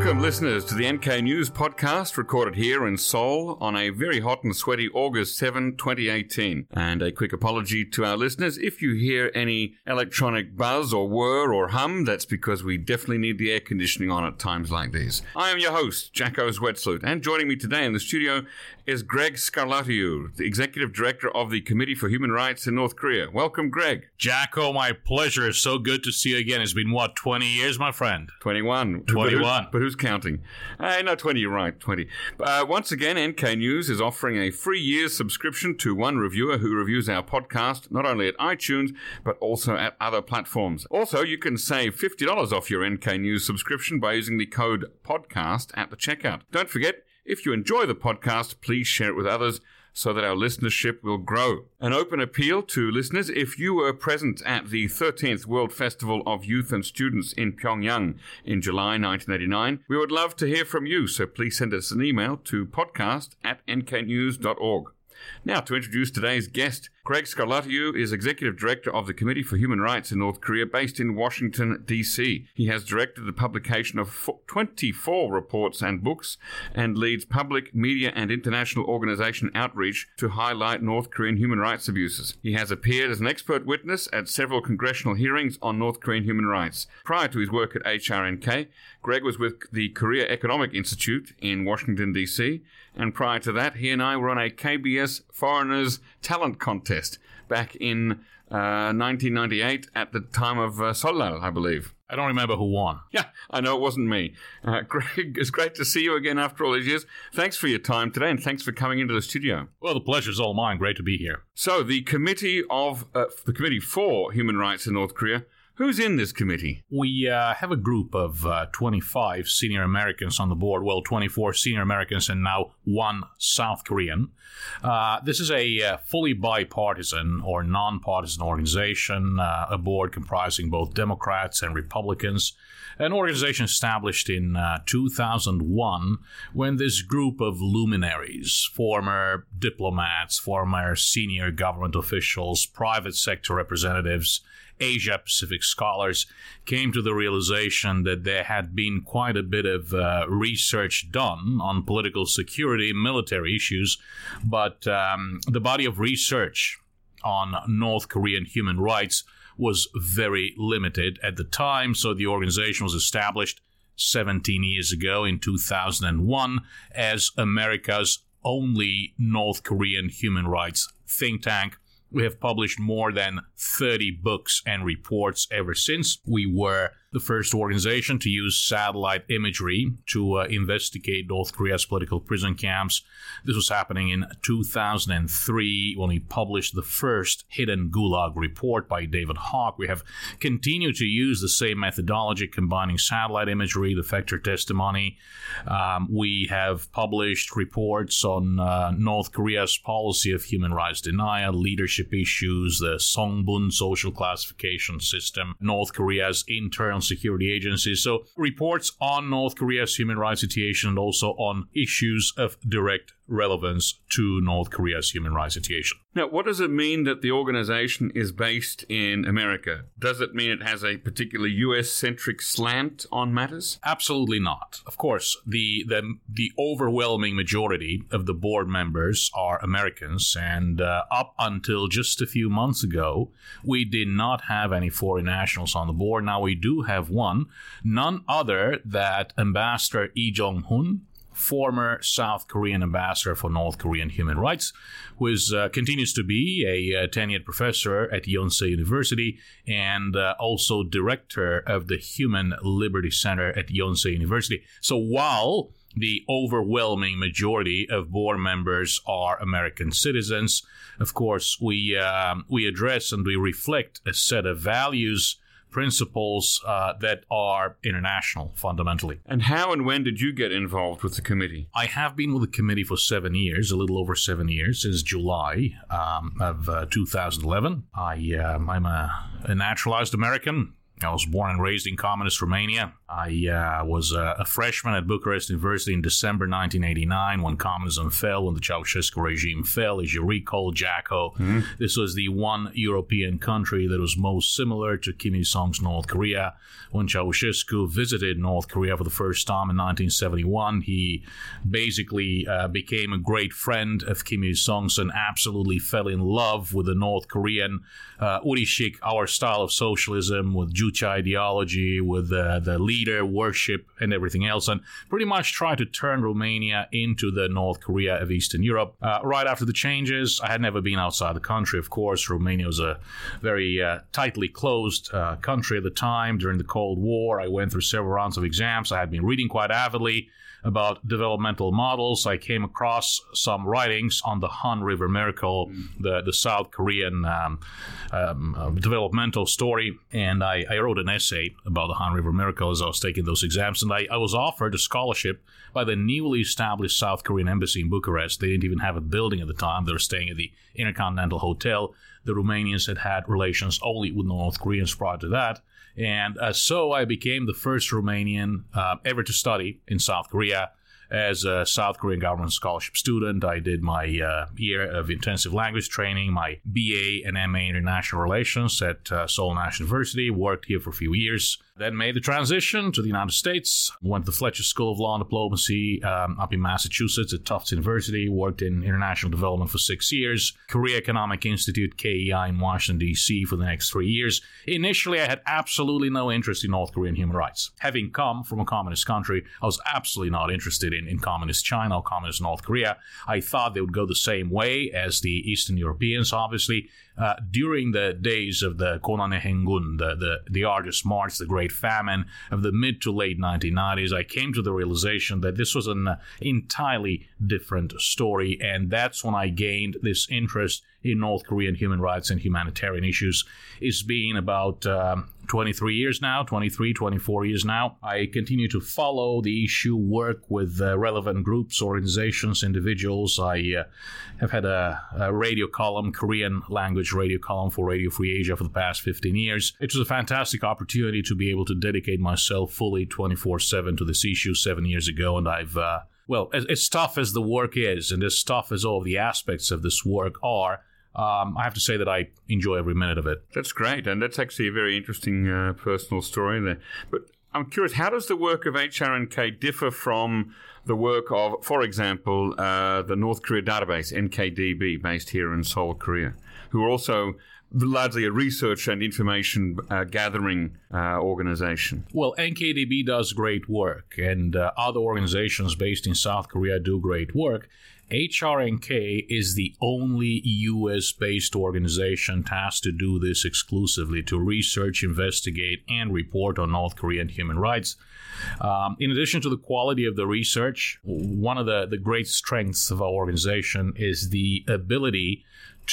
Welcome, listeners, to the NK News podcast recorded here in Seoul on a very hot and sweaty August 7, 2018. And a quick apology to our listeners. If you hear any electronic buzz or whir or hum, that's because we definitely need the air conditioning on at times like these. I am your host, Jacco Zwetsloot, and joining me today in the studio is Greg Scarlatoiu, the Executive Director of the Committee for Human Rights in North Korea. Welcome, Greg. Jacco, my pleasure. It's so good to see you again. It's been, what, 20 years, my friend? 21. 21. But who's counting? Uh, no, 20, you're right, 20. Uh, once again, NK News is offering a free year's subscription to one reviewer who reviews our podcast, not only at iTunes, but also at other platforms. Also, you can save $50 off your NK News subscription by using the code PODCAST at the checkout. Don't forget, if you enjoy the podcast, please share it with others so that our listenership will grow. An open appeal to listeners if you were present at the 13th World Festival of Youth and Students in Pyongyang in July 1989. We would love to hear from you, so please send us an email to podcast at nknews.org. Now, to introduce today's guest, Greg Scarlatoiu is Executive Director of the Committee for Human Rights in North Korea, based in Washington, D.C. He has directed the publication of 24 reports and books and leads public, media, and international organization outreach to highlight North Korean human rights abuses. He has appeared as an expert witness at several congressional hearings on North Korean human rights. Prior to his work at HRNK, Greg was with the Korea Economic Institute in Washington, D.C., and prior to that, he and I were on a KBS Foreigners Talent Contest back in uh, 1998 at the time of uh, Seollal, I believe. I don't remember who won. Yeah, I know it wasn't me. Uh, Greg, it's great to see you again after all these years. Thanks for your time today and thanks for coming into the studio. Well, the pleasure's all mine. Great to be here. So, the committee of uh, the Committee for Human Rights in North Korea Who's in this committee? We uh, have a group of uh, 25 senior Americans on the board. Well, 24 senior Americans and now one South Korean. Uh, this is a uh, fully bipartisan or nonpartisan organization, uh, a board comprising both Democrats and Republicans. An organization established in uh, 2001 when this group of luminaries, former diplomats, former senior government officials, private sector representatives, Asia Pacific scholars came to the realization that there had been quite a bit of uh, research done on political security, military issues, but um, the body of research on North Korean human rights was very limited at the time. So the organization was established 17 years ago in 2001 as America's only North Korean human rights think tank we have published more than 30 books and reports ever since. We were the first organization to use satellite imagery to uh, investigate North Korea's political prison camps. This was happening in 2003 when we published the first Hidden Gulag report by David Hawk. We have continued to use the same methodology, combining satellite imagery, the defector testimony. Um, we have published reports on uh, North Korea's policy of human rights denial, leadership issues, the Songbun social classification system, North Korea's internal security agencies. So reports on North Korea's human rights situation and also on issues of direct relevance to North Korea's human rights situation. Now, what does it mean that the organization is based in America? Does it mean it has a particular US centric slant on matters? Absolutely not. Of course, the, the, the overwhelming majority of the board members are Americans, and uh, up until just a few months ago, we did not have any foreign nationals on the board. Now we do have one, none other than Ambassador Lee Jong Hun former South Korean ambassador for North Korean human rights, who is, uh, continues to be a, a, tenured professor at Yonsei University and uh, also director of the Human Liberty Center at Yonsei University. So while the overwhelming majority of board members are American citizens. Of course, we um, we address and we reflect a set of values principles uh, that are international fundamentally. And how and when did you get involved with the committee? I have been with the committee for seven years, a little over seven years, since July um, of uh, 2011. I, um, I'm a, a naturalized American I was born and raised in communist Romania. I uh, was uh, a freshman at Bucharest University in December 1989 when communism fell, when the Ceausescu regime fell. As you recall, Jacco, mm-hmm. this was the one European country that was most similar to Kim Il sung's North Korea. When Ceausescu visited North Korea for the first time in 1971, he basically uh, became a great friend of Kim Il sung's and absolutely fell in love with the North Korean uh, Urishik, our style of socialism, with Ideology, with uh, the leader worship and everything else, and pretty much try to turn Romania into the North Korea of Eastern Europe. Uh, right after the changes, I had never been outside the country, of course. Romania was a very uh, tightly closed uh, country at the time during the Cold War. I went through several rounds of exams. I had been reading quite avidly about developmental models. I came across some writings on the Han River Miracle, mm. the, the South Korean um, um, uh, developmental story, and I, I, wrote an essay about the Han River Miracle as I was taking those exams. And I, I was offered a scholarship by the newly established South Korean embassy in Bucharest. They didn't even have a building at the time, they were staying at the Intercontinental Hotel. The Romanians had had relations only with North Koreans prior to that. And uh, so I became the first Romanian uh, ever to study in South Korea as a South Korean government scholarship student. I did my uh, year of intensive language training, my BA and MA in International Relations at uh, Seoul National University, worked here for a few years. Then made the transition to the United States, went to the Fletcher School of Law and Diplomacy um, up in Massachusetts at Tufts University, worked in international development for six years, Korea Economic Institute, KEI, in Washington, D.C. for the next three years. Initially, I had absolutely no interest in North Korean human rights. Having come from a communist country, I was absolutely not interested in, in communist China or communist North Korea. I thought they would go the same way as the Eastern Europeans, obviously. Uh, during the days of the Konane Hengun, the, the, the arduous march, the Great Famine of the mid to late 1990s, I came to the realization that this was an uh, entirely different story. And that's when I gained this interest in North Korean human rights and humanitarian issues. It's been about um, 23 years now, 23, 24 years now. I continue to follow the issue, work with uh, relevant groups, organizations, individuals. I uh, have had a, a, radio column, Korean language radio column for Radio Free Asia for the past 15 years. It was a fantastic opportunity to be able to dedicate myself fully 24 7 to this issue seven years ago, and I've uh, well, as, as, tough as the work is, and as tough as all the aspects of this work are, um, I have to say that I enjoy every minute of it. That's great, and that's actually a very interesting uh, personal story there. But I'm curious, how does the work of HRNK differ from the work of, for example, uh, the North Korea database, NKDB, based here in Seoul, Korea, who are also largely a research and information uh, gathering uh, organization. Well, NKDB does great work, and uh, other organizations based in South Korea do great work. HRNK is the only US based organization tasked to do this exclusively to research, investigate, and report on North Korean human rights. Um, in addition to the quality of the research, one of the, the great strengths of our organization is the ability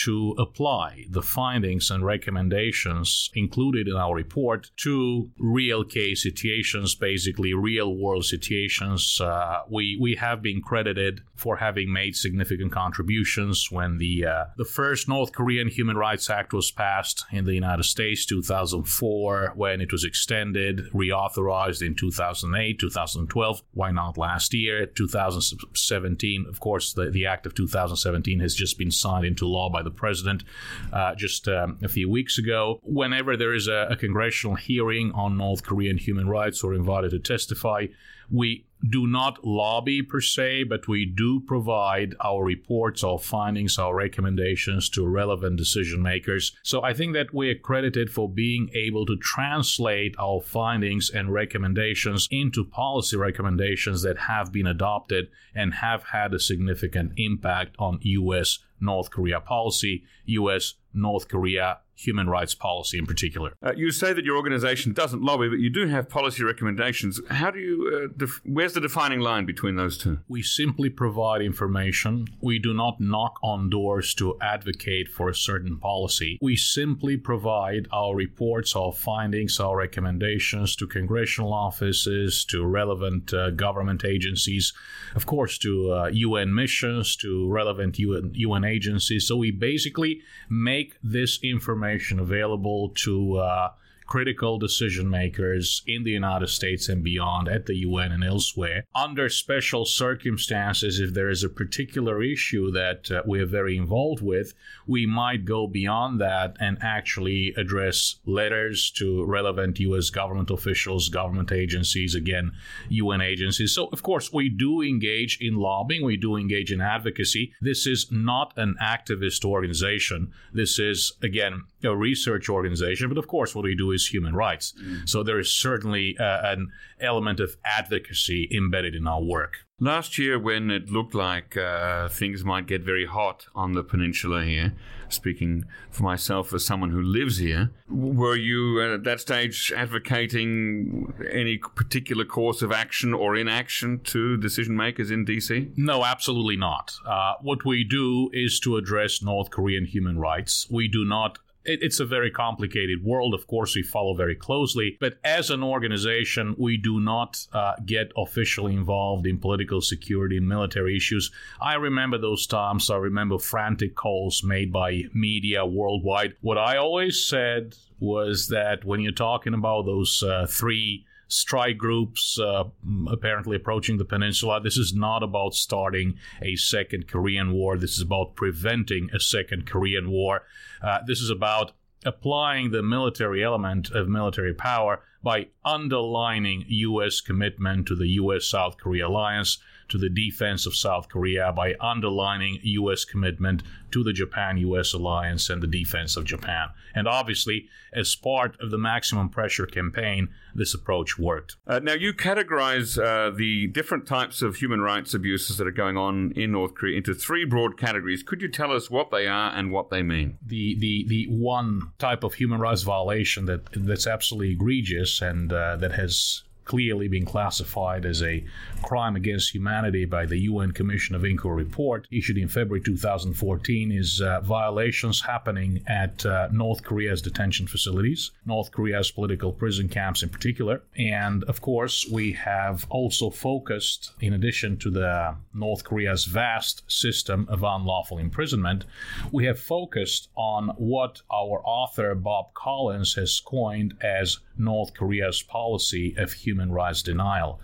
to apply the findings and recommendations included in our report to real case situations, basically real world situations. Uh, we we have been credited for having made significant contributions when the uh, the first North Korean Human Rights Act was passed in the United States, 2004, when it was extended, reauthorized in 2008, 2012. Why not last year, 2017? Of course, the, the act of 2017 has just been signed into law by the president uh, just um, a few weeks ago. Whenever there is a, a congressional hearing on North Korean human rights or invited to testify, we do not lobby per se, but we do provide our reports, our findings, our recommendations to relevant decision makers. So I think that we're credited for being able to translate our findings and recommendations into policy recommendations that have been adopted and have had a significant impact on U.S. North Korea policy, U.S. North Korea human rights policy in particular. Uh, you say that your organization doesn't lobby, but you do have policy recommendations. How do you, uh, def- where's the defining line between those two? We simply provide information. We do not knock on doors to advocate for a certain policy. We simply provide our reports, our findings, our recommendations to congressional offices, to relevant uh, government agencies, of course, to UN uh, missions, to relevant UN, UN agencies. So we basically make this information available to uh, critical decision makers in the United States and beyond, at the UN and elsewhere, under special circumstances, if there is a particular issue that uh, we are very involved with, we might go beyond that and actually address letters to relevant US government officials, government agencies, again, UN agencies. So, of course, we do engage in lobbying, we do engage in advocacy. This is not an activist organization. This is, again, a research organization, but of course, what we do is human rights. Mm. So there is certainly uh, an element of advocacy embedded in our work. Last year, when it looked like uh, things might get very hot on the peninsula here, speaking for myself as someone who lives here, were you at that stage advocating any particular course of action or inaction to decision makers in DC? No, absolutely not. Uh, what we do is to address North Korean human rights. We do not it, it's a very complicated world. Of course, we follow very closely, but as an organization, we do not uh, get officially involved in political security and military issues. I remember those times. I remember frantic calls made by media worldwide. What I always said was that when you're talking about those uh, three strike groups uh, apparently approaching the peninsula. This is not about starting a second Korean war. This is about preventing a second Korean war. Uh, this is about applying the military element of military power by underlining U.S. commitment to the U.S. South Korea alliance to the defense of South Korea by underlining U.S. commitment to the Japan US alliance and the defense of Japan. And obviously, as part of the maximum pressure campaign, this approach worked. Uh, now, you categorize uh, the different types of human rights abuses that are going on in North Korea into three broad categories. Could you tell us what they are and what they mean? The the the one type of human rights violation that that's absolutely egregious and uh, that has clearly been classified as a crime against humanity by the UN Commission of Inquiry report issued in February 2014 is uh, violations happening at uh, North Korea's detention facilities, North Korea's political prison camps in particular. And of course, we have also focused, in addition to the North Korea's vast system of unlawful imprisonment, we have focused on what our author Bob Collins has coined as North Korea's policy of human rights denial.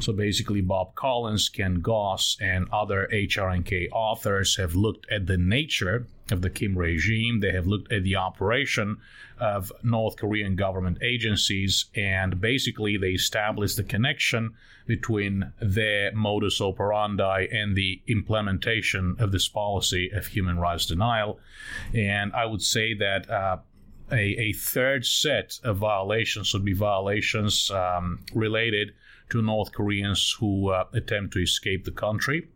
So basically, Bob Collins, Ken Gause, and other HRNK authors have looked at the nature of the Kim regime. They have looked at the operation of North Korean government agencies, and basically they established the connection between their modus operandi and the implementation of this policy of human rights denial. And I would say that uh, a, a third set of violations would be violations um, related to North Koreans who uh, attempt to escape the country.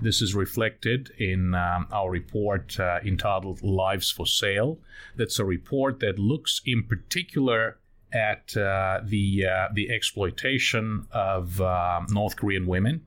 This is reflected in um, our report uh, entitled Lives for Sale. That's a report that looks in particular at uh, the, uh, the exploitation of uh, North Korean women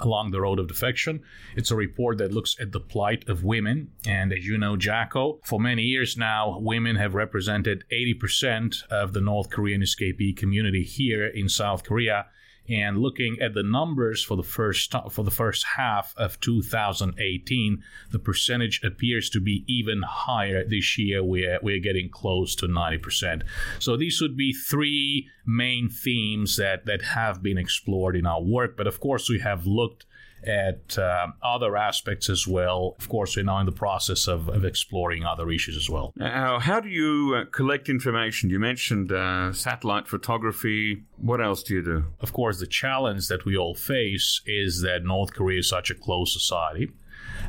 along the road of defection. It's a report that looks at the plight of women. And as you know, Jacco, for many years now, women have represented 80% of the North Korean escapee community here in South Korea and looking at the numbers for the first for the first half of 2018 the percentage appears to be even higher this year. We're, we're getting close to 90% so these would be three main themes that that have been explored in our work. But of course we have looked at uh, other aspects as well. Of course, we're now in the process of, of exploring other issues as well. Now, how do you uh, collect information? You mentioned uh, satellite photography. What else do you do? Of course, the challenge that we all face is that North Korea is such a closed society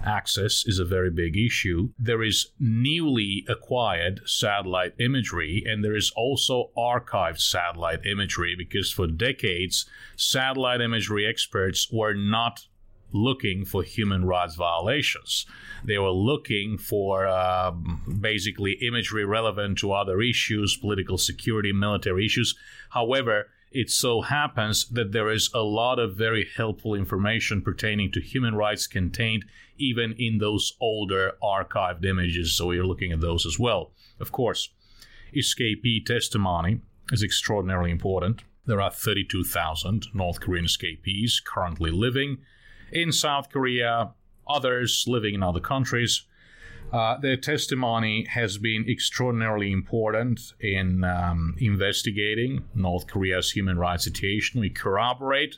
access is a very big issue. There is newly acquired satellite imagery, and there is also archived satellite imagery because for decades, satellite imagery experts were not looking for human rights violations. They were looking for uh, basically imagery relevant to other issues, political security, military issues. However, it so happens that there is a lot of very helpful information pertaining to human rights contained even in those older archived images, so we are looking at those as well. Of course, escapee testimony is extraordinarily important. There are 32,000 North Korean escapees currently living in South Korea, others living in other countries. Uh, their testimony has been extraordinarily important in um, investigating North Korea's human rights situation. We corroborate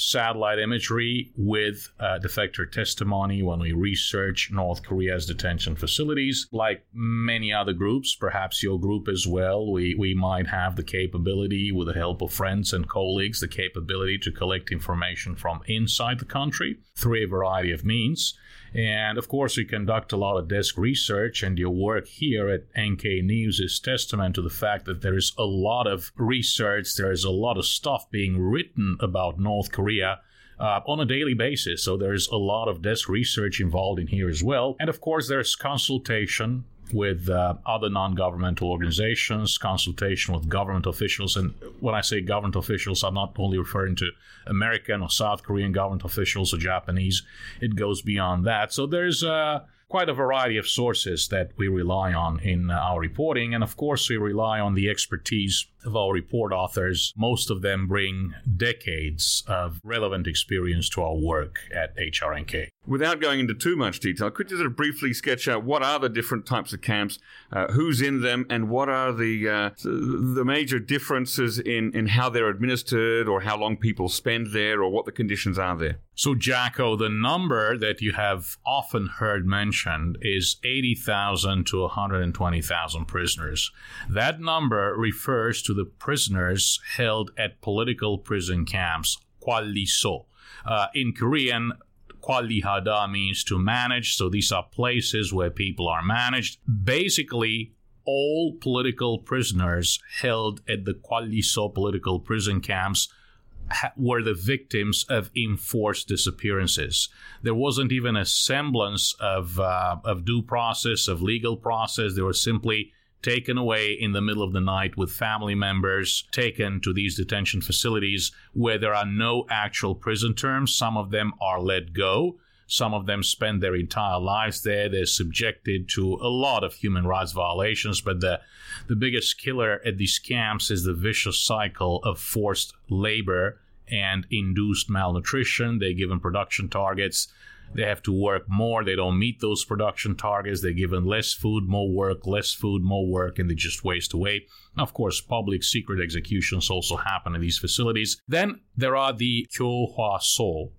satellite imagery with uh, defector testimony when we research North Korea's detention facilities. Like many other groups, perhaps your group as well, we, we might have the capability, with the help of friends and colleagues, the capability to collect information from inside the country through a variety of means. And of course, we conduct a lot of desk research, and your work here at NK News is testament to the fact that there is a lot of research, there is a lot of stuff being written about North Korea. Uh, on a daily basis. So there's a lot of desk research involved in here as well. And of course, there's consultation with uh, other non governmental organizations, consultation with government officials. And when I say government officials, I'm not only referring to American or South Korean government officials or Japanese, it goes beyond that. So there's uh, quite a variety of sources that we rely on in our reporting. And of course, we rely on the expertise of our report authors. Most of them bring decades of relevant experience to our work at HRNK. Without going into too much detail, could you sort of briefly sketch out what are the different types of camps, uh, who's in them, and what are the uh, the major differences in, in how they're administered, or how long people spend there, or what the conditions are there? So, Jacco, the number that you have often heard mentioned is 80,000 to 120,000 prisoners. That number refers to to the prisoners held at political prison camps, kwalliso. Uh, in Korean, kwallihada means to manage, so these are places where people are managed. Basically, all political prisoners held at the kwalliso political prison camps were the victims of enforced disappearances. There wasn't even a semblance of uh, of due process, of legal process. They were simply taken away in the middle of the night with family members taken to these detention facilities where there are no actual prison terms. Some of them are let go. Some of them spend their entire lives there. They're subjected to a lot of human rights violations, but the, the biggest killer at these camps is the vicious cycle of forced labor and induced malnutrition. They're given production targets they have to work more. They don't meet those production targets. They're given less food, more work, less food, more work, and they just waste away. Of course, public secret executions also happen in these facilities. Then there are the Kyohwa So.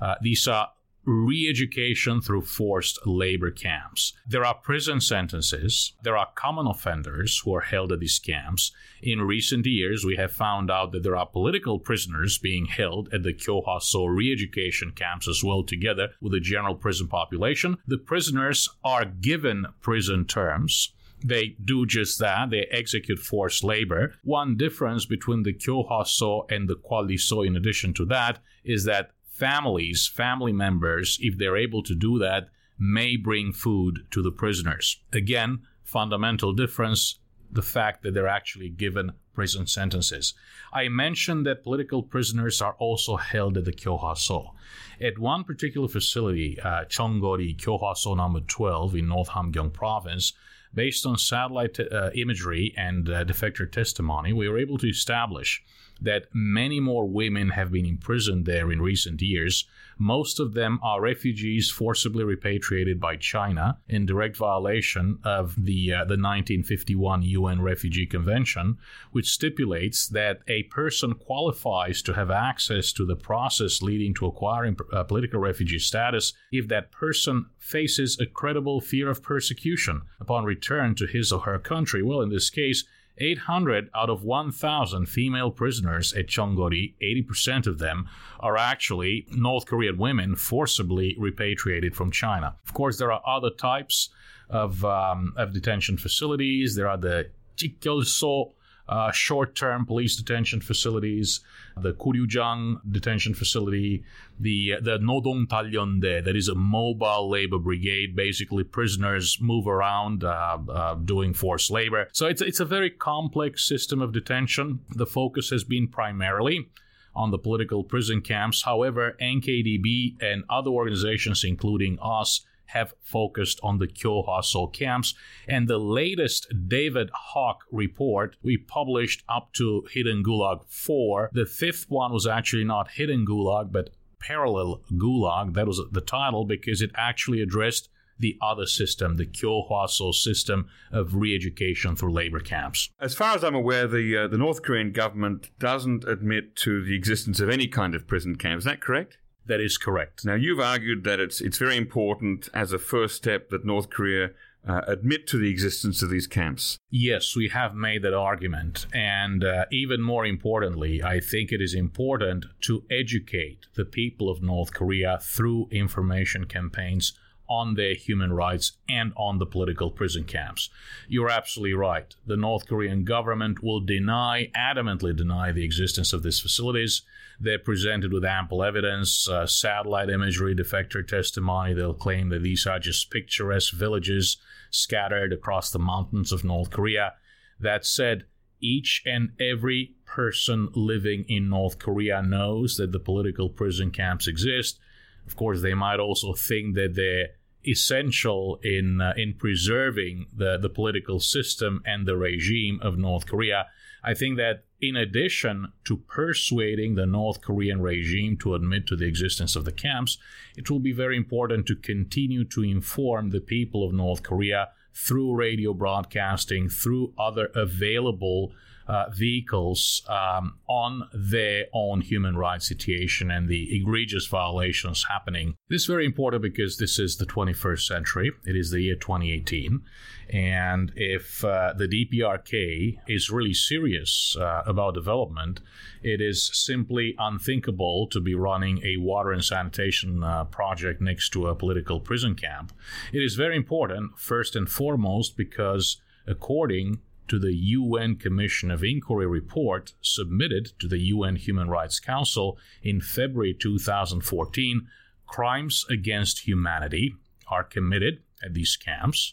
Uh, these are re education through forced labor camps. There are prison sentences. There are common offenders who are held at these camps. In recent years, we have found out that there are political prisoners being held at the Kyohwaso re education camps as well, together with the general prison population. The prisoners are given prison terms they do just that. They execute forced labor. One difference between the Kyohwaso and the Kwalliso, in addition to that, is that families, family members, if they're able to do that, may bring food to the prisoners. Again, fundamental difference the fact that they're actually given prison sentences. I mentioned that political prisoners are also held at the Kyohwaso. At one particular facility, uh, Chonggori Kyohwaso number 12 in North Hamgyong province, based on satellite uh, imagery and uh, defector testimony, we were able to establish that many more women have been imprisoned there in recent years. Most of them are refugees forcibly repatriated by China in direct violation of the uh, the 1951 UN Refugee Convention, which stipulates that a person qualifies to have access to the process leading to acquiring uh, political refugee status if that person faces a credible fear of persecution upon return to his or her country. Well, in this case, 800 out of 1,000 female prisoners at Chonggori, 80% of them are actually North Korean women forcibly repatriated from China. Of course, there are other types of, um, of detention facilities. There are the Jikyolso uh, short-term police detention facilities, the Kuryujang detention facility, the the Nodong Talyonde, that is a mobile labor brigade. Basically, prisoners move around uh, uh, doing forced labor. So it's it's a very complex system of detention. The focus has been primarily on the political prison camps. However, NKDB and other organizations, including us, have focused on the Kyohwaso camps. And the latest David Hawk report we published up to Hidden Gulag 4. The fifth one was actually not Hidden Gulag, but Parallel Gulag. That was the title because it actually addressed the other system, the Kyohwaso system of re-education through labor camps. As far as I'm aware, the uh, the North Korean government doesn't admit to the existence of any kind of prison camp. Is that correct? That is correct. Now, you've argued that it's it's very important as a first step that North Korea uh, admit to the existence of these camps. Yes, we have made that argument. And uh, even more importantly, I think it is important to educate the people of North Korea through information campaigns on their human rights and on the political prison camps. You're absolutely right. The North Korean government will deny, adamantly deny, the existence of these facilities. They're presented with ample evidence, uh, satellite imagery, defector testimony. They'll claim that these are just picturesque villages scattered across the mountains of North Korea. That said, each and every person living in North Korea knows that the political prison camps exist of course, they might also think that they're essential in uh, in preserving the, the political system and the regime of North Korea. I think that in addition to persuading the North Korean regime to admit to the existence of the camps, it will be very important to continue to inform the people of North Korea through radio broadcasting, through other available uh, vehicles um, on their own human rights situation and the egregious violations happening. This is very important because this is the 21st century. It is the year 2018. And if uh, the DPRK is really serious uh, about development, it is simply unthinkable to be running a water and sanitation uh, project next to a political prison camp. It is very important, first and foremost, because according to the UN Commission of Inquiry report submitted to the UN Human Rights Council in February 2014, crimes against humanity are committed at these camps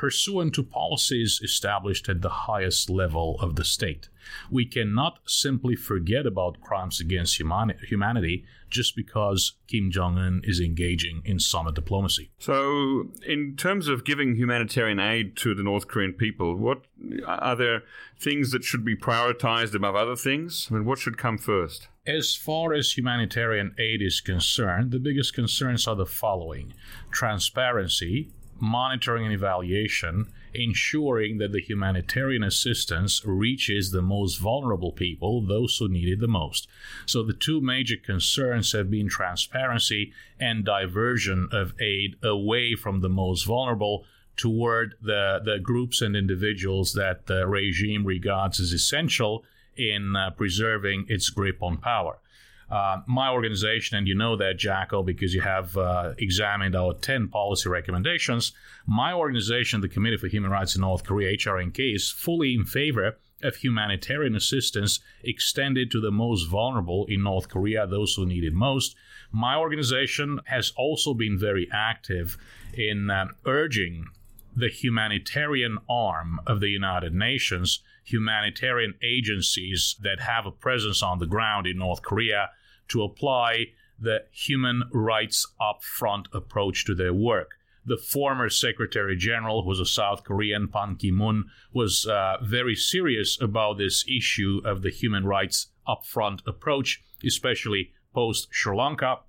pursuant to policies established at the highest level of the state. We cannot simply forget about crimes against humani- humanity just because Kim Jong un is engaging in summit diplomacy. So, in terms of giving humanitarian aid to the North Korean people, what are there things that should be prioritized above other things? I mean, what should come first? As far as humanitarian aid is concerned, the biggest concerns are the following transparency, monitoring and evaluation, ensuring that the humanitarian assistance reaches the most vulnerable people, those who need it the most. So, the two major concerns have been transparency and diversion of aid away from the most vulnerable toward the, the groups and individuals that the regime regards as essential in uh, preserving its grip on power. Uh, my organization, and you know that, Jacco, because you have uh, examined our 10 policy recommendations, my organization, the Committee for Human Rights in North Korea, HRNK, is fully in favor of humanitarian assistance extended to the most vulnerable in North Korea, those who need it most. My organization has also been very active in uh, urging the humanitarian arm of the United Nations, humanitarian agencies that have a presence on the ground in North Korea, to apply the human rights upfront approach to their work. The former Secretary General, who was a South Korean, Ban Ki moon, was uh, very serious about this issue of the human rights upfront approach, especially post Sri Lanka.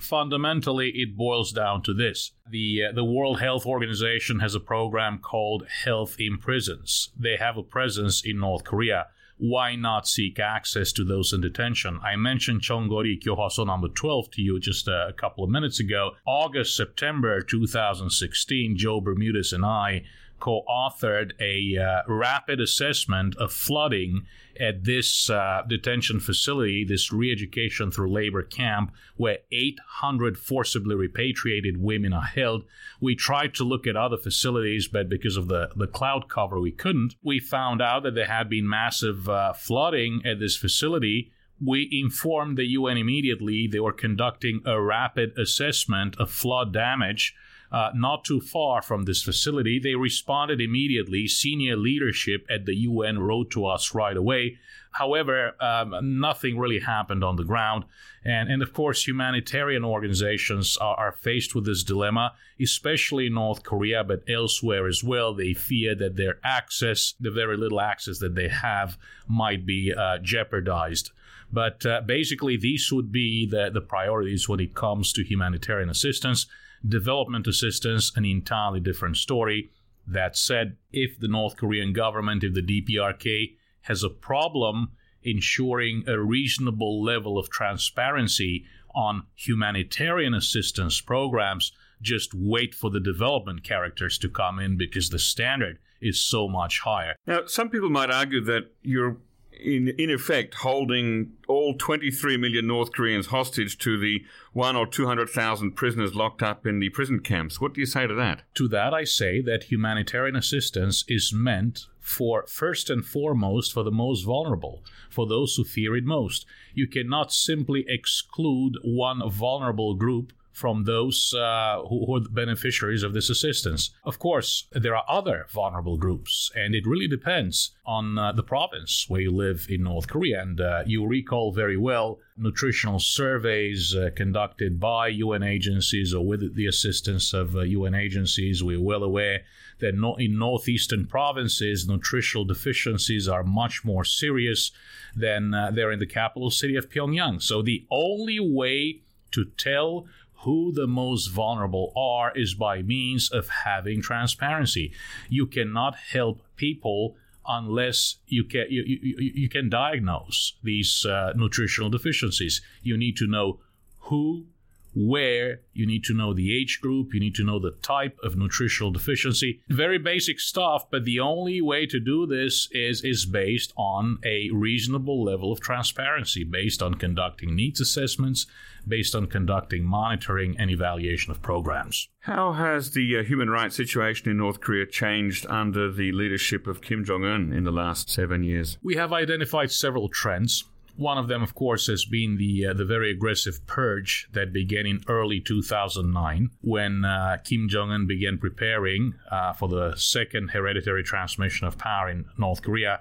Fundamentally, it boils down to this. The, uh, the World Health Organization has a program called Health in Prisons. They have a presence in North Korea why not seek access to those in detention? I mentioned Chonggori Kyohwaso number 12 to you just a couple of minutes ago. August, September 2016, Joe Bermudez and I co authored a uh, rapid assessment of flooding at this uh, detention facility, this re education through labor camp, where 800 forcibly repatriated women are held. We tried to look at other facilities, but because of the, the cloud cover, we couldn't. We found out that there had been massive uh, flooding at this facility we informed the UN immediately. They were conducting a rapid assessment of flood damage uh, not too far from this facility. They responded immediately. Senior leadership at the UN wrote to us right away. However, um, nothing really happened on the ground. And, and of course, humanitarian organizations are, are, faced with this dilemma, especially in North Korea, but elsewhere as well. They fear that their access, the very little access that they have, might be uh, jeopardized. But uh, basically, these would be the, the priorities when it comes to humanitarian assistance Development assistance, an entirely different story. That said, if the North Korean government, if the DPRK has a problem ensuring a reasonable level of transparency on humanitarian assistance programs, just wait for the development characters to come in because the standard is so much higher. Now, some people might argue that you're in, in effect holding all 23 million North Koreans hostage to the one or 200,000 prisoners locked up in the prison camps. What do you say to that? To that, I say that humanitarian assistance is meant for first and foremost for the most vulnerable, for those who fear it most. You cannot simply exclude one vulnerable group from those uh, who, who, are the beneficiaries of this assistance. Of course, there are other vulnerable groups, and it really depends on uh, the province where you live in North Korea. And uh, you recall very well nutritional surveys uh, conducted by UN agencies or with the assistance of UN uh, agencies. We're well aware that no- in northeastern provinces, nutritional deficiencies are much more serious than uh, they're in the capital city of Pyongyang. So the only way to tell who the most vulnerable are is by means of having transparency. You cannot help people unless you can you, you, you can diagnose these uh, nutritional deficiencies. You need to know who where you need to know the age group, you need to know the type of nutritional deficiency. Very basic stuff, but the only way to do this is is based on a reasonable level of transparency, based on conducting needs assessments, based on conducting monitoring and evaluation of programs. How has the uh, human rights situation in North Korea changed under the leadership of Kim Jong Un in the last seven years? We have identified several trends. One of them, of course, has been the uh, the very aggressive purge that began in early 2009 when uh, Kim Jong Un began preparing uh, for the second hereditary transmission of power in North Korea.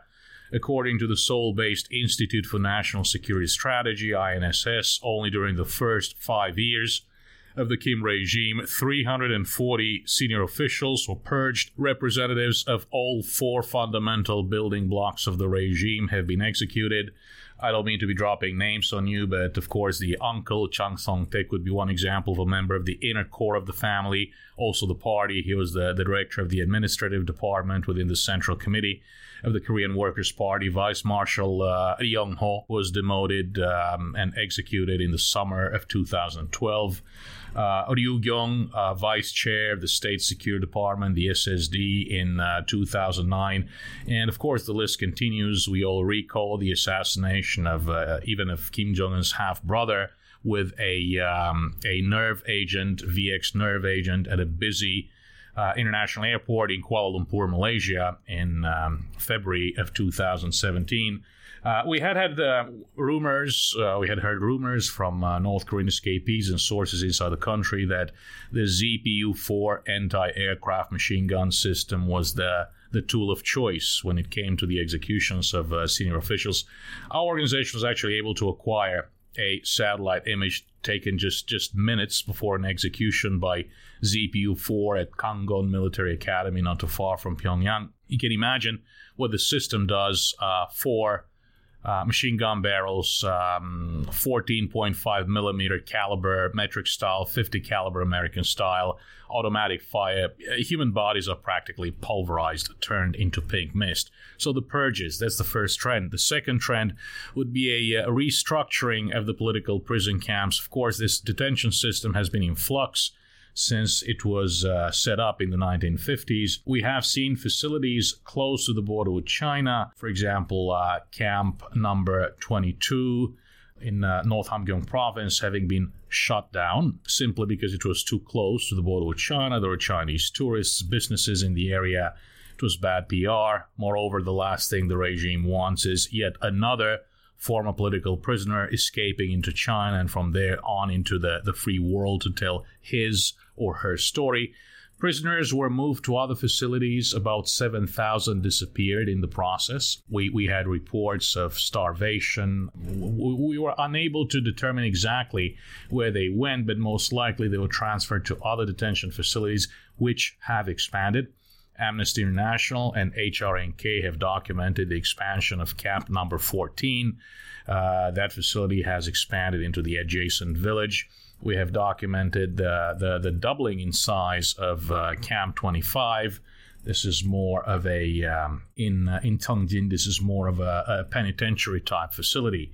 According to the Seoul based Institute for National Security Strategy, INSS, only during the first five years of the Kim regime, 340 senior officials were purged. Representatives of all four fundamental building blocks of the regime have been executed. I don't mean to be dropping names on you, but of course, the uncle Chang Song Taek would be one example of a member of the inner core of the family. Also, the party. He was the, the director of the administrative department within the Central Committee of the Korean Workers' Party. Vice Marshal uh, Young Ho was demoted um, and executed in the summer of 2012 uh, Ryu Gyong, uh, vice chair of the State Security Department, the SSD, in uh, 2009. And of course, the list continues. We all recall the assassination of uh, even of Kim Jong un's half brother with a, um, a nerve agent, VX nerve agent, at a busy uh, international airport in Kuala Lumpur, Malaysia, in um, February of 2017. Uh, we had had uh, rumors, uh, we had heard rumors from uh, North Korean escapees and sources inside the country that the ZPU 4 anti aircraft machine gun system was the the tool of choice when it came to the executions of senior officials. Our organization was actually able to acquire a satellite image taken just, just minutes before an execution by ZPU 4 at Kanggon Military Academy, not too far from Pyongyang. You can imagine what the system does uh, for uh, machine gun barrels, um, 14.5 millimeter caliber, metric style, 50 caliber American style, automatic fire. Human bodies are practically pulverized, turned into pink mist. So the purges, that's the first trend. The second trend would be a, a restructuring of the political prison camps. Of course, this detention system has been in flux since it was uh, set up in the 1950s. We have seen facilities close to the border with China, for example, uh, Camp Number 22 in uh, North Hamgyong province having been shut down simply because it was too close to the border with China. There were Chinese tourists, businesses in the area. It was bad PR. Moreover, the last thing the regime wants is yet another former political prisoner escaping into China and from there on into the, the free world to tell his or her story. Prisoners were moved to other facilities. About 7,000 disappeared in the process. We, we had reports of starvation. We were unable to determine exactly where they went, but most likely they were transferred to other detention facilities, which have expanded. Amnesty International and HRNK have documented the expansion of camp number 14. Uh, that facility has expanded into the adjacent village We have documented the, the, the doubling in size of uh, Camp 25. This is more of a, um, in, uh, in Chongjin, this is more of a, a penitentiary type facility.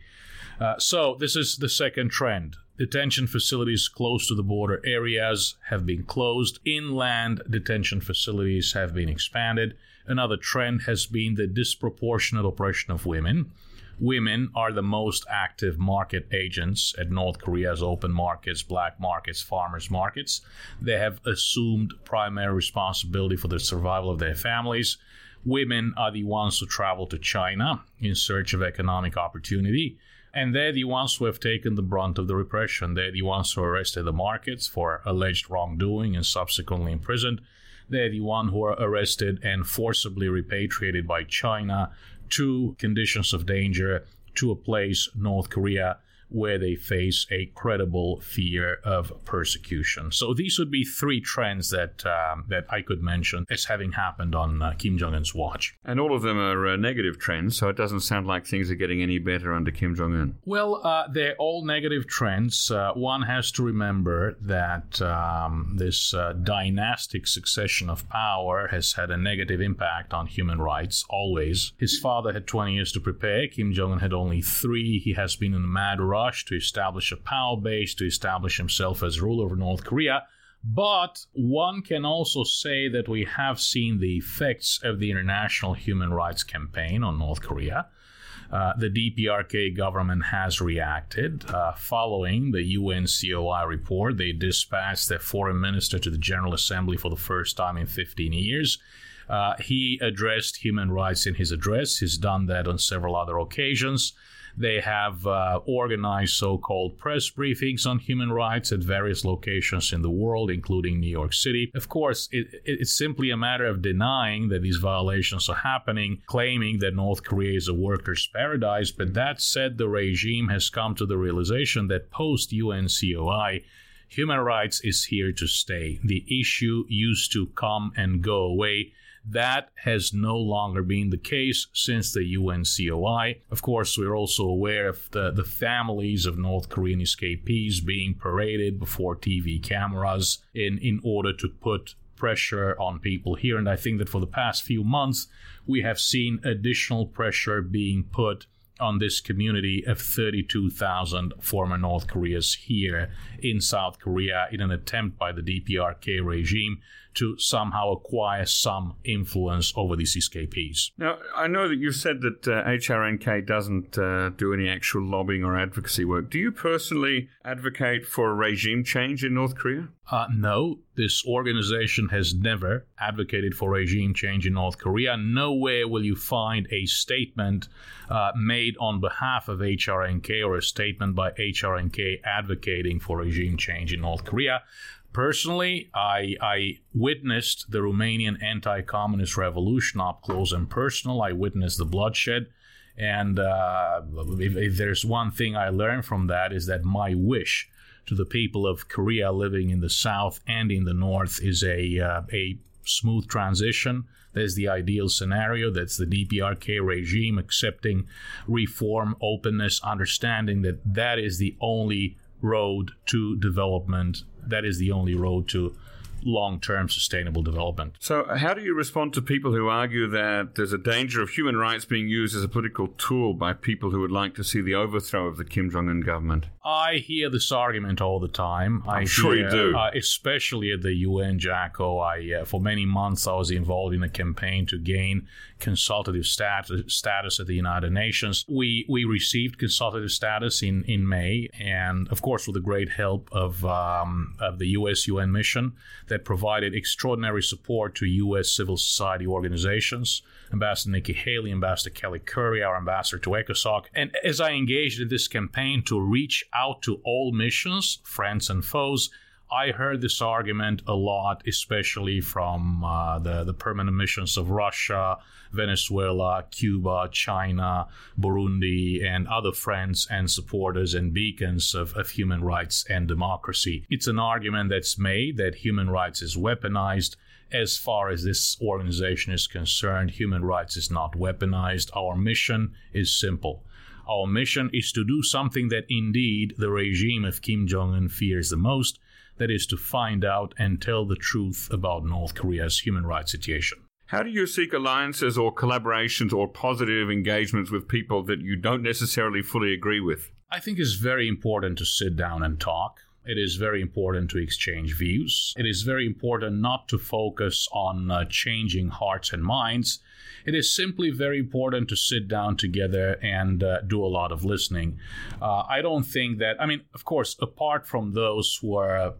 Uh, so, this is the second trend. Detention facilities close to the border areas have been closed. Inland detention facilities have been expanded. Another trend has been the disproportionate oppression of women. Women are the most active market agents at North Korea's open markets, black markets, farmers markets. They have assumed primary responsibility for the survival of their families. Women are the ones who travel to China in search of economic opportunity. And they're the ones who have taken the brunt of the repression. They're the ones who arrested the markets for alleged wrongdoing and subsequently imprisoned. They're the ones who are arrested and forcibly repatriated by China to conditions of danger to a place, North Korea, where they face a credible fear of persecution. So these would be three trends that um, that I could mention as having happened on uh, Kim Jong Un's watch. And all of them are uh, negative trends, so it doesn't sound like things are getting any better under Kim Jong Un. Well, uh, they're all negative trends. Uh, one has to remember that um, this uh, dynastic succession of power has had a negative impact on human rights always. His father had 20 years to prepare. Kim Jong Un had only three. He has been in a mad rush to establish a power base, to establish himself as ruler of North Korea. But one can also say that we have seen the effects of the international human rights campaign on North Korea. Uh, the DPRK government has reacted. Uh, following the UNCOI report, they dispatched their foreign minister to the General Assembly for the first time in 15 years. Uh, he addressed human rights in his address. He's done that on several other occasions. They have uh, organized so called press briefings on human rights at various locations in the world, including New York City. Of course, it, it's simply a matter of denying that these violations are happening, claiming that North Korea is a workers' paradise. But that said, the regime has come to the realization that post UNCOI, human rights is here to stay. The issue used to come and go away that has no longer been the case since the UNCOI. Of course, we're also aware of the, the families of North Korean escapees being paraded before TV cameras in, in order to put pressure on people here. And I think that for the past few months, we have seen additional pressure being put on this community of 32,000 former North Koreans here in South Korea in an attempt by the DPRK regime to somehow acquire some influence over these escapees. Now, I know that you've said that uh, HRNK doesn't uh, do any actual lobbying or advocacy work. Do you personally advocate for a regime change in North Korea? Uh, no, this organization has never advocated for regime change in North Korea. Nowhere will you find a statement uh, made on behalf of HRNK or a statement by HRNK advocating for regime change in North Korea. Personally, I, I witnessed the Romanian anti communist revolution up close and personal. I witnessed the bloodshed. And uh, if, if there's one thing I learned from that, is that my wish to the people of Korea living in the south and in the north is a, uh, a smooth transition. There's the ideal scenario. That's the DPRK regime accepting reform, openness, understanding that that is the only road to development. That is the only road to long term sustainable development. So, how do you respond to people who argue that there's a danger of human rights being used as a political tool by people who would like to see the overthrow of the Kim Jong un government? I hear this argument all the time. I'm I sure hear, you do. Uh, especially at the UN, Jacco. I, uh, for many months, I was involved in a campaign to gain consultative status, status at the United Nations. We we received consultative status in, in May, and of course, with the great help of um, of the U.S. UN mission that provided extraordinary support to U.S. civil society organizations. Ambassador Nikki Haley, Ambassador Kelly Currie, our ambassador to ECOSOC. And as I engaged in this campaign to reach out to all missions, friends and foes, I heard this argument a lot, especially from uh, the, the permanent missions of Russia, Venezuela, Cuba, China, Burundi, and other friends and supporters and beacons of, of human rights and democracy. It's an argument that's made that human rights is weaponized. As far as this organization is concerned, human rights is not weaponized. Our mission is simple Our mission is to do something that indeed the regime of Kim Jong un fears the most that is, to find out and tell the truth about North Korea's human rights situation. How do you seek alliances or collaborations or positive engagements with people that you don't necessarily fully agree with? I think it's very important to sit down and talk. It is very important to exchange views. It is very important not to focus on uh, changing hearts and minds. It is simply very important to sit down together and uh, do a lot of listening. Uh, I don't think that, I mean, of course, apart from those who are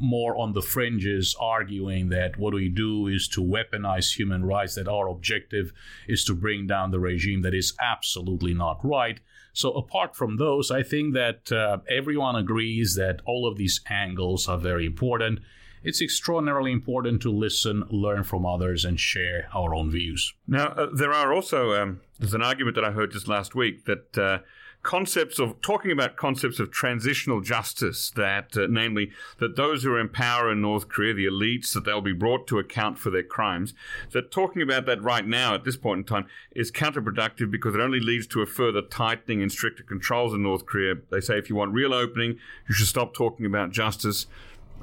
more on the fringes arguing that what we do is to weaponize human rights, that our objective is to bring down the regime. That is absolutely not right. So, apart from those, I think that uh, everyone agrees that all of these angles are very important. It's extraordinarily important to listen, learn from others, and share our own views. Now, uh, there are also, um, there's an argument that I heard just last week that. Uh, concepts of talking about concepts of transitional justice that uh, namely that those who are in power in North Korea the elites that they'll be brought to account for their crimes that talking about that right now at this point in time is counterproductive because it only leads to a further tightening and stricter controls in North Korea. They say if you want real opening you should stop talking about justice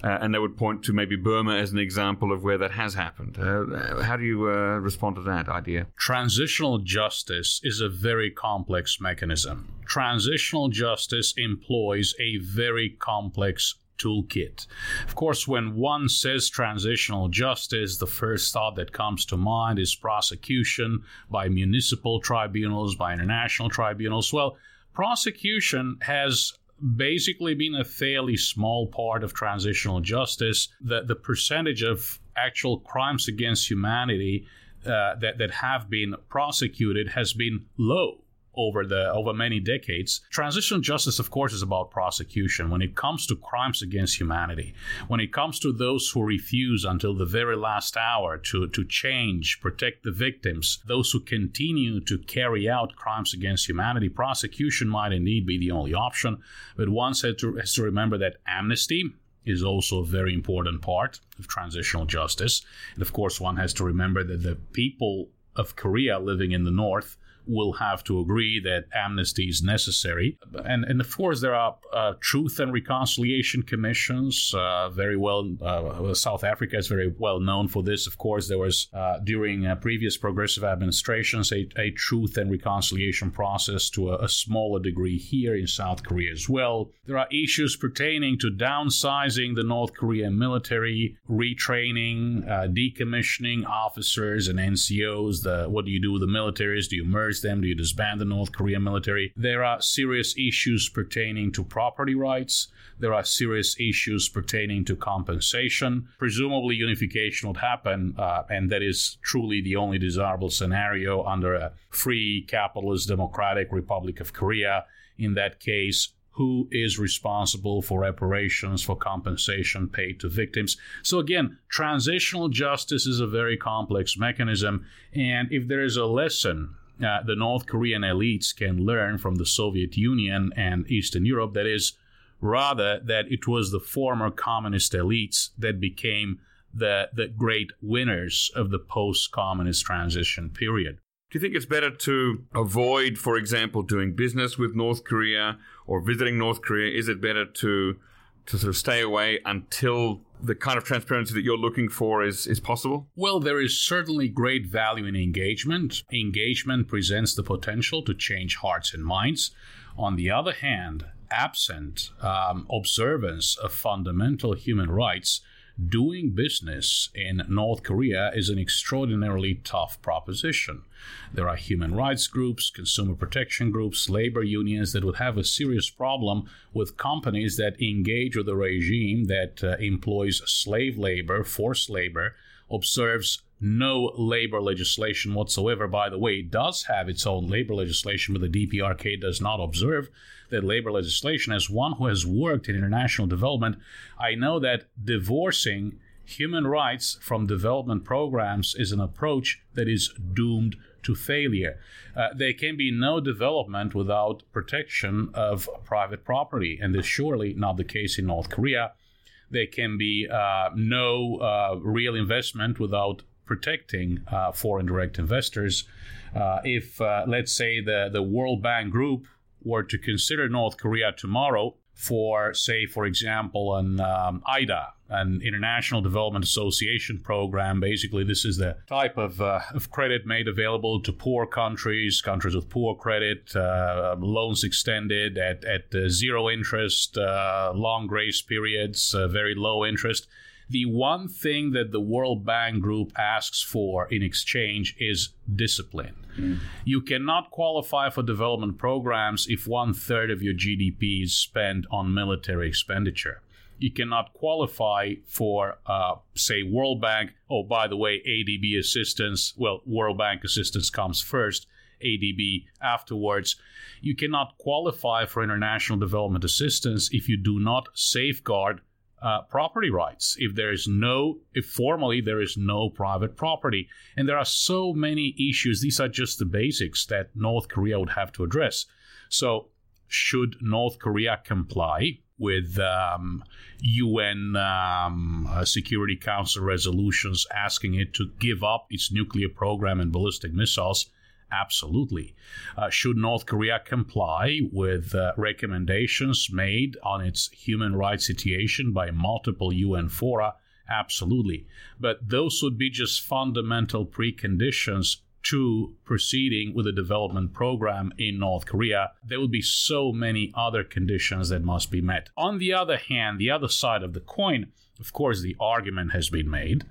uh, and they would point to maybe Burma as an example of where that has happened. Uh, how do you uh, respond to that idea? Transitional justice is a very complex mechanism. Transitional justice employs a very complex toolkit. Of course, when one says transitional justice, the first thought that comes to mind is prosecution by municipal tribunals, by international tribunals. Well, prosecution has basically been a fairly small part of transitional justice. The, the percentage of actual crimes against humanity uh, that, that have been prosecuted has been low over the over many decades. Transitional justice, of course, is about prosecution. When it comes to crimes against humanity, when it comes to those who refuse until the very last hour to, to change, protect the victims, those who continue to carry out crimes against humanity, prosecution might indeed be the only option. But one has to, has to remember that amnesty is also a very important part of transitional justice. And of course, one has to remember that the people of Korea living in the north will have to agree that amnesty is necessary. And, and of course, there are uh, truth and reconciliation commissions. Uh, very well, uh, South Africa is very well known for this. Of course, there was uh, during uh, previous progressive administrations a, a, truth and reconciliation process to a, a, smaller degree here in South Korea as well. There are issues pertaining to downsizing the North Korean military, retraining, uh, decommissioning officers and NCOs. The, what do you do with the militaries? Do you merge them? Do you disband the North Korean military? There are serious issues pertaining to property rights. There are serious issues pertaining to compensation. Presumably, unification would happen, uh, and that is truly the only desirable scenario under a free, capitalist, democratic Republic of Korea. In that case, who is responsible for reparations, for compensation paid to victims. So, again, transitional justice is a very complex mechanism. And if there is a lesson uh, the North Korean elites can learn from the Soviet Union and Eastern Europe. That is, rather, that it was the former communist elites that became the, the great winners of the post communist transition period. Do you think it's better to avoid, for example, doing business with North Korea or visiting North Korea? Is it better to to sort of stay away until the kind of transparency that you're looking for is, is possible? Well, there is certainly great value in engagement. Engagement presents the potential to change hearts and minds. On the other hand, absent um, observance of fundamental human rights, doing business in North Korea is an extraordinarily tough proposition. There are human rights groups, consumer protection groups, labor unions that would have a serious problem with companies that engage with a regime that uh, employs slave labor, forced labor, observes no labor legislation whatsoever. By the way, it does have its own labor legislation, but the DPRK does not observe that labor legislation. As one who has worked in international development, I know that divorcing human rights from development programs is an approach that is doomed to failure. Uh, there can be no development without protection of private property, and this is surely not the case in North Korea. There can be uh, no uh, real investment without protecting uh, foreign direct investors. Uh, if, uh, let's say, the, the World Bank Group were to consider North Korea tomorrow for, say, for example, an um, IDA, an International Development Association program. Basically, this is the type of, uh, of credit made available to poor countries, countries with poor credit, uh, loans extended at, at uh, zero interest, uh, long grace periods, uh, very low interest. The one thing that the World Bank Group asks for in exchange is discipline. Mm. You cannot qualify for development programs if one third of your GDP is spent on military expenditure. You cannot qualify for, uh, say, World Bank. Oh, by the way, ADB assistance. Well, World Bank assistance comes first. ADB afterwards. You cannot qualify for international development assistance if you do not safeguard uh, property rights. If there is no if formally there is no private property. And there are so many issues. These are just the basics that north korea would have to address. So should north korea comply with um, UN um, uh, Security Council resolutions asking it to give up its nuclear program and ballistic missiles Absolutely. Uh, should North Korea comply with uh, recommendations made on its human rights situation by multiple UN fora? Absolutely. But those would be just fundamental preconditions to proceeding with a development program in North Korea, there would be so many other conditions that must be met. On the other hand, the other side of the coin, of course, the argument has been made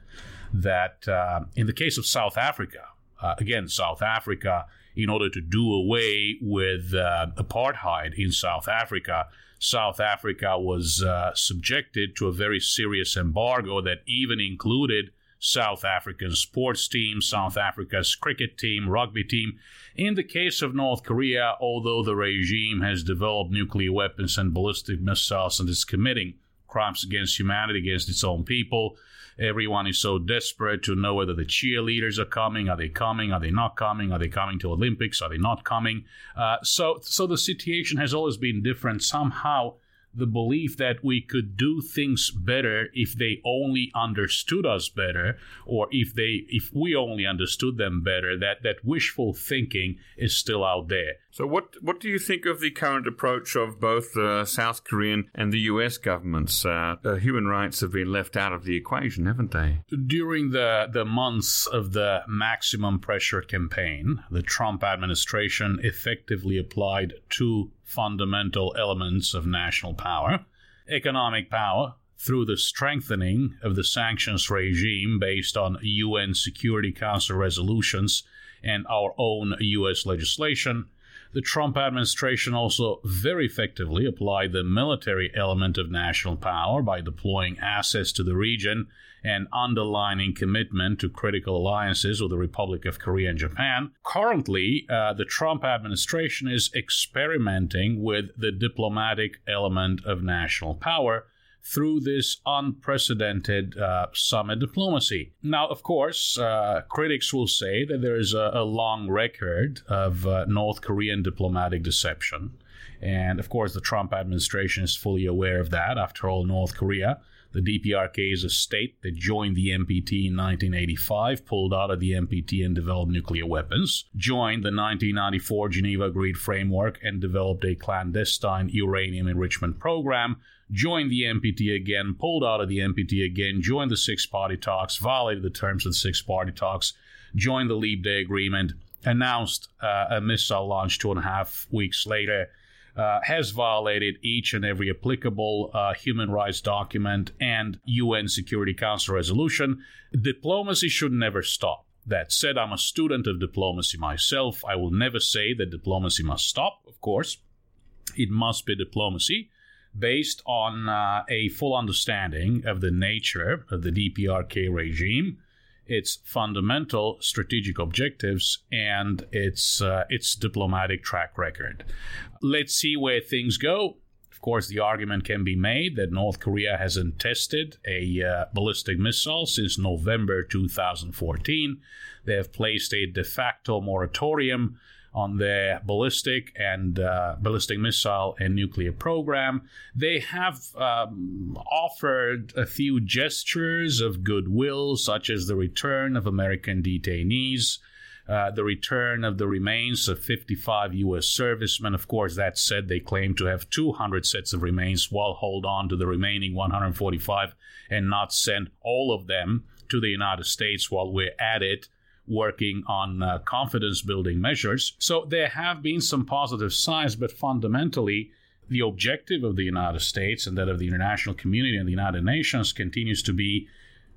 that uh, in the case of South Africa, uh, again, South Africa, in order to do away with uh, apartheid in South Africa. South Africa was uh, subjected to a very serious embargo that even included South African sports teams, South Africa's cricket team, rugby team. In the case of North Korea, although the regime has developed nuclear weapons and ballistic missiles and is committing crimes against humanity against its own people, Everyone is so desperate to know whether the cheerleaders are coming. Are they coming? Are they not coming? Are they coming to Olympics? Are they not coming? Uh, so, so the situation has always been different. Somehow, the belief that we could do things better if they only understood us better or if they if we only understood them better that that wishful thinking is still out there. So what what do you think of the current approach of both the South Korean and the US governments? Uh, uh, human rights have been left out of the equation haven't they? During the the months of the maximum pressure campaign the Trump administration effectively applied two fundamental elements of national power economic power through the strengthening of the sanctions regime based on UN Security Council resolutions and our own US legislation. The Trump administration also very effectively applied the military element of national power by deploying assets to the region and underlining commitment to critical alliances with the Republic of Korea and Japan. Currently, uh, the Trump administration is experimenting with the diplomatic element of national power through this unprecedented uh, summit diplomacy. Now, of course, uh, critics will say that there is a, a long record of uh, North Korean diplomatic deception. And of course, the Trump administration is fully aware of that. After all, North Korea the DPRK is a state that joined the NPT in 1985, pulled out of the NPT and developed nuclear weapons, joined the 1994 Geneva Agreed Framework and developed a clandestine uranium enrichment program, joined the NPT again, pulled out of the NPT again, joined the six party talks, violated the terms of the six party talks, joined the Leap Day Agreement, announced uh, a missile launch two and a half weeks later uh, has violated each and every applicable uh, human rights document and UN Security Council resolution. Diplomacy should never stop. That said, I'm a student of diplomacy myself. I will never say that diplomacy must stop, of course. It must be diplomacy based on uh, a full understanding of the nature of the DPRK regime its fundamental strategic objectives and its uh, its diplomatic track record. Let's see where things go. Of course, the argument can be made that North Korea hasn't tested a uh, ballistic missile since November 2014. They have placed a de facto moratorium on their ballistic and uh, ballistic missile and nuclear program. They have um, offered a few gestures of goodwill, such as the return of American detainees. Uh, the return of the remains of 55 U.S. servicemen. Of course, that said, they claim to have 200 sets of remains while hold on to the remaining 145 and not send all of them to the United States while we're at it working on uh, confidence building measures. So there have been some positive signs, but fundamentally, the objective of the United States and that of the international community and the United Nations continues to be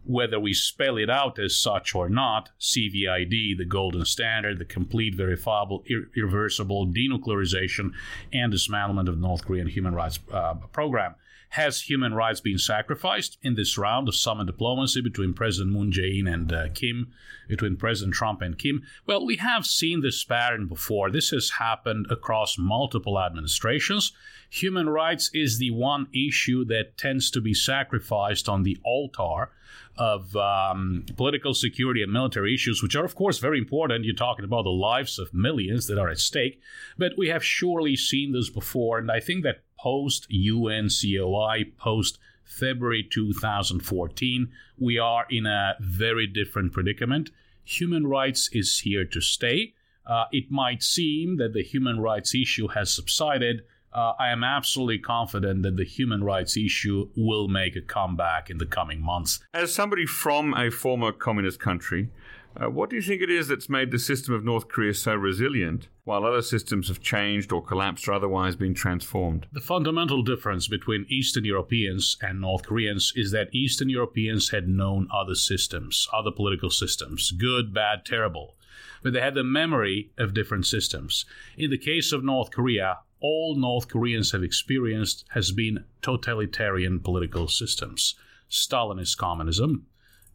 whether we spell it out as such or not, CVID, the golden standard, the complete, verifiable, ir- irreversible denuclearization and dismantlement of the North Korean human rights uh, program. Has human rights been sacrificed in this round of summit diplomacy between President Moon Jae-in and uh, Kim, between President Trump and Kim? Well, we have seen this pattern before. This has happened across multiple administrations. Human rights is the one issue that tends to be sacrificed on the altar of um, political security and military issues, which are, of course, very important. You're talking about the lives of millions that are at stake. But we have surely seen this before, and I think that post UNCOI, post February 2014, we are in a very different predicament. Human rights is here to stay. Uh, it might seem that the human rights issue has subsided. Uh, I am absolutely confident that the human rights issue will make a comeback in the coming months. As somebody from a former communist country, uh, what do you think it is that's made the system of North Korea so resilient, while other systems have changed or collapsed or otherwise been transformed? The fundamental difference between Eastern Europeans and North Koreans is that Eastern Europeans had known other systems, other political systems, good, bad, terrible, but they had the memory of different systems. In the case of North Korea, all North Koreans have experienced has been totalitarian political systems. Stalinist communism,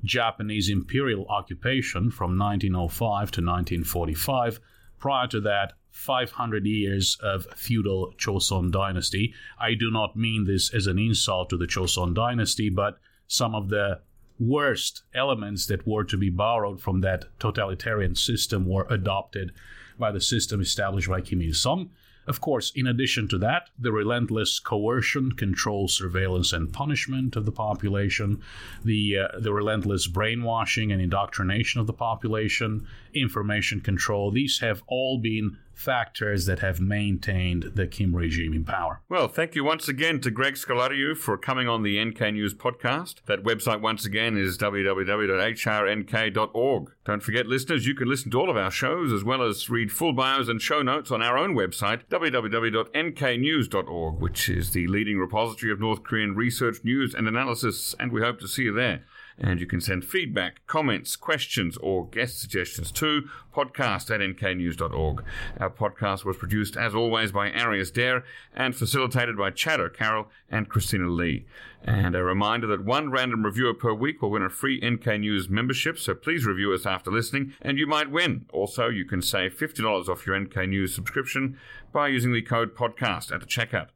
Japanese imperial occupation from 1905 to 1945. Prior to that, 500 years of feudal Choson dynasty. I do not mean this as an insult to the Choson dynasty, but some of the worst elements that were to be borrowed from that totalitarian system were adopted by the system established by Kim Il sung. Of course, in addition to that, the relentless coercion, control, surveillance, and punishment of the population, the, uh, the relentless brainwashing and indoctrination of the population, information control, these have all been factors that have maintained the Kim regime in power. Well, thank you once again to Greg Scarlatoiu for coming on the NK News podcast. That website, once again, is www.hrnk.org. Don't forget, listeners, you can listen to all of our shows as well as read full bios and show notes on our own website, www.nknews.org, which is the leading repository of North Korean research, news, and analysis, and we hope to see you there. And you can send feedback, comments, questions, or guest suggestions to podcast at nknews.org. Our podcast was produced, as always, by Arius Dare and facilitated by Chad O'Carroll and Christina Lee. And a reminder that one random reviewer per week will win a free NK News membership, so please review us after listening, and you might win. Also, you can save $50 off your NK News subscription by using the code podcast at the checkout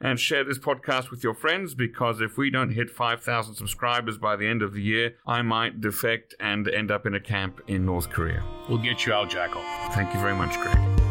and share this podcast with your friends because if we don't hit 5,000 subscribers by the end of the year, I might defect and end up in a camp in North Korea. We'll get you out, Jacco. Thank you very much, Greg.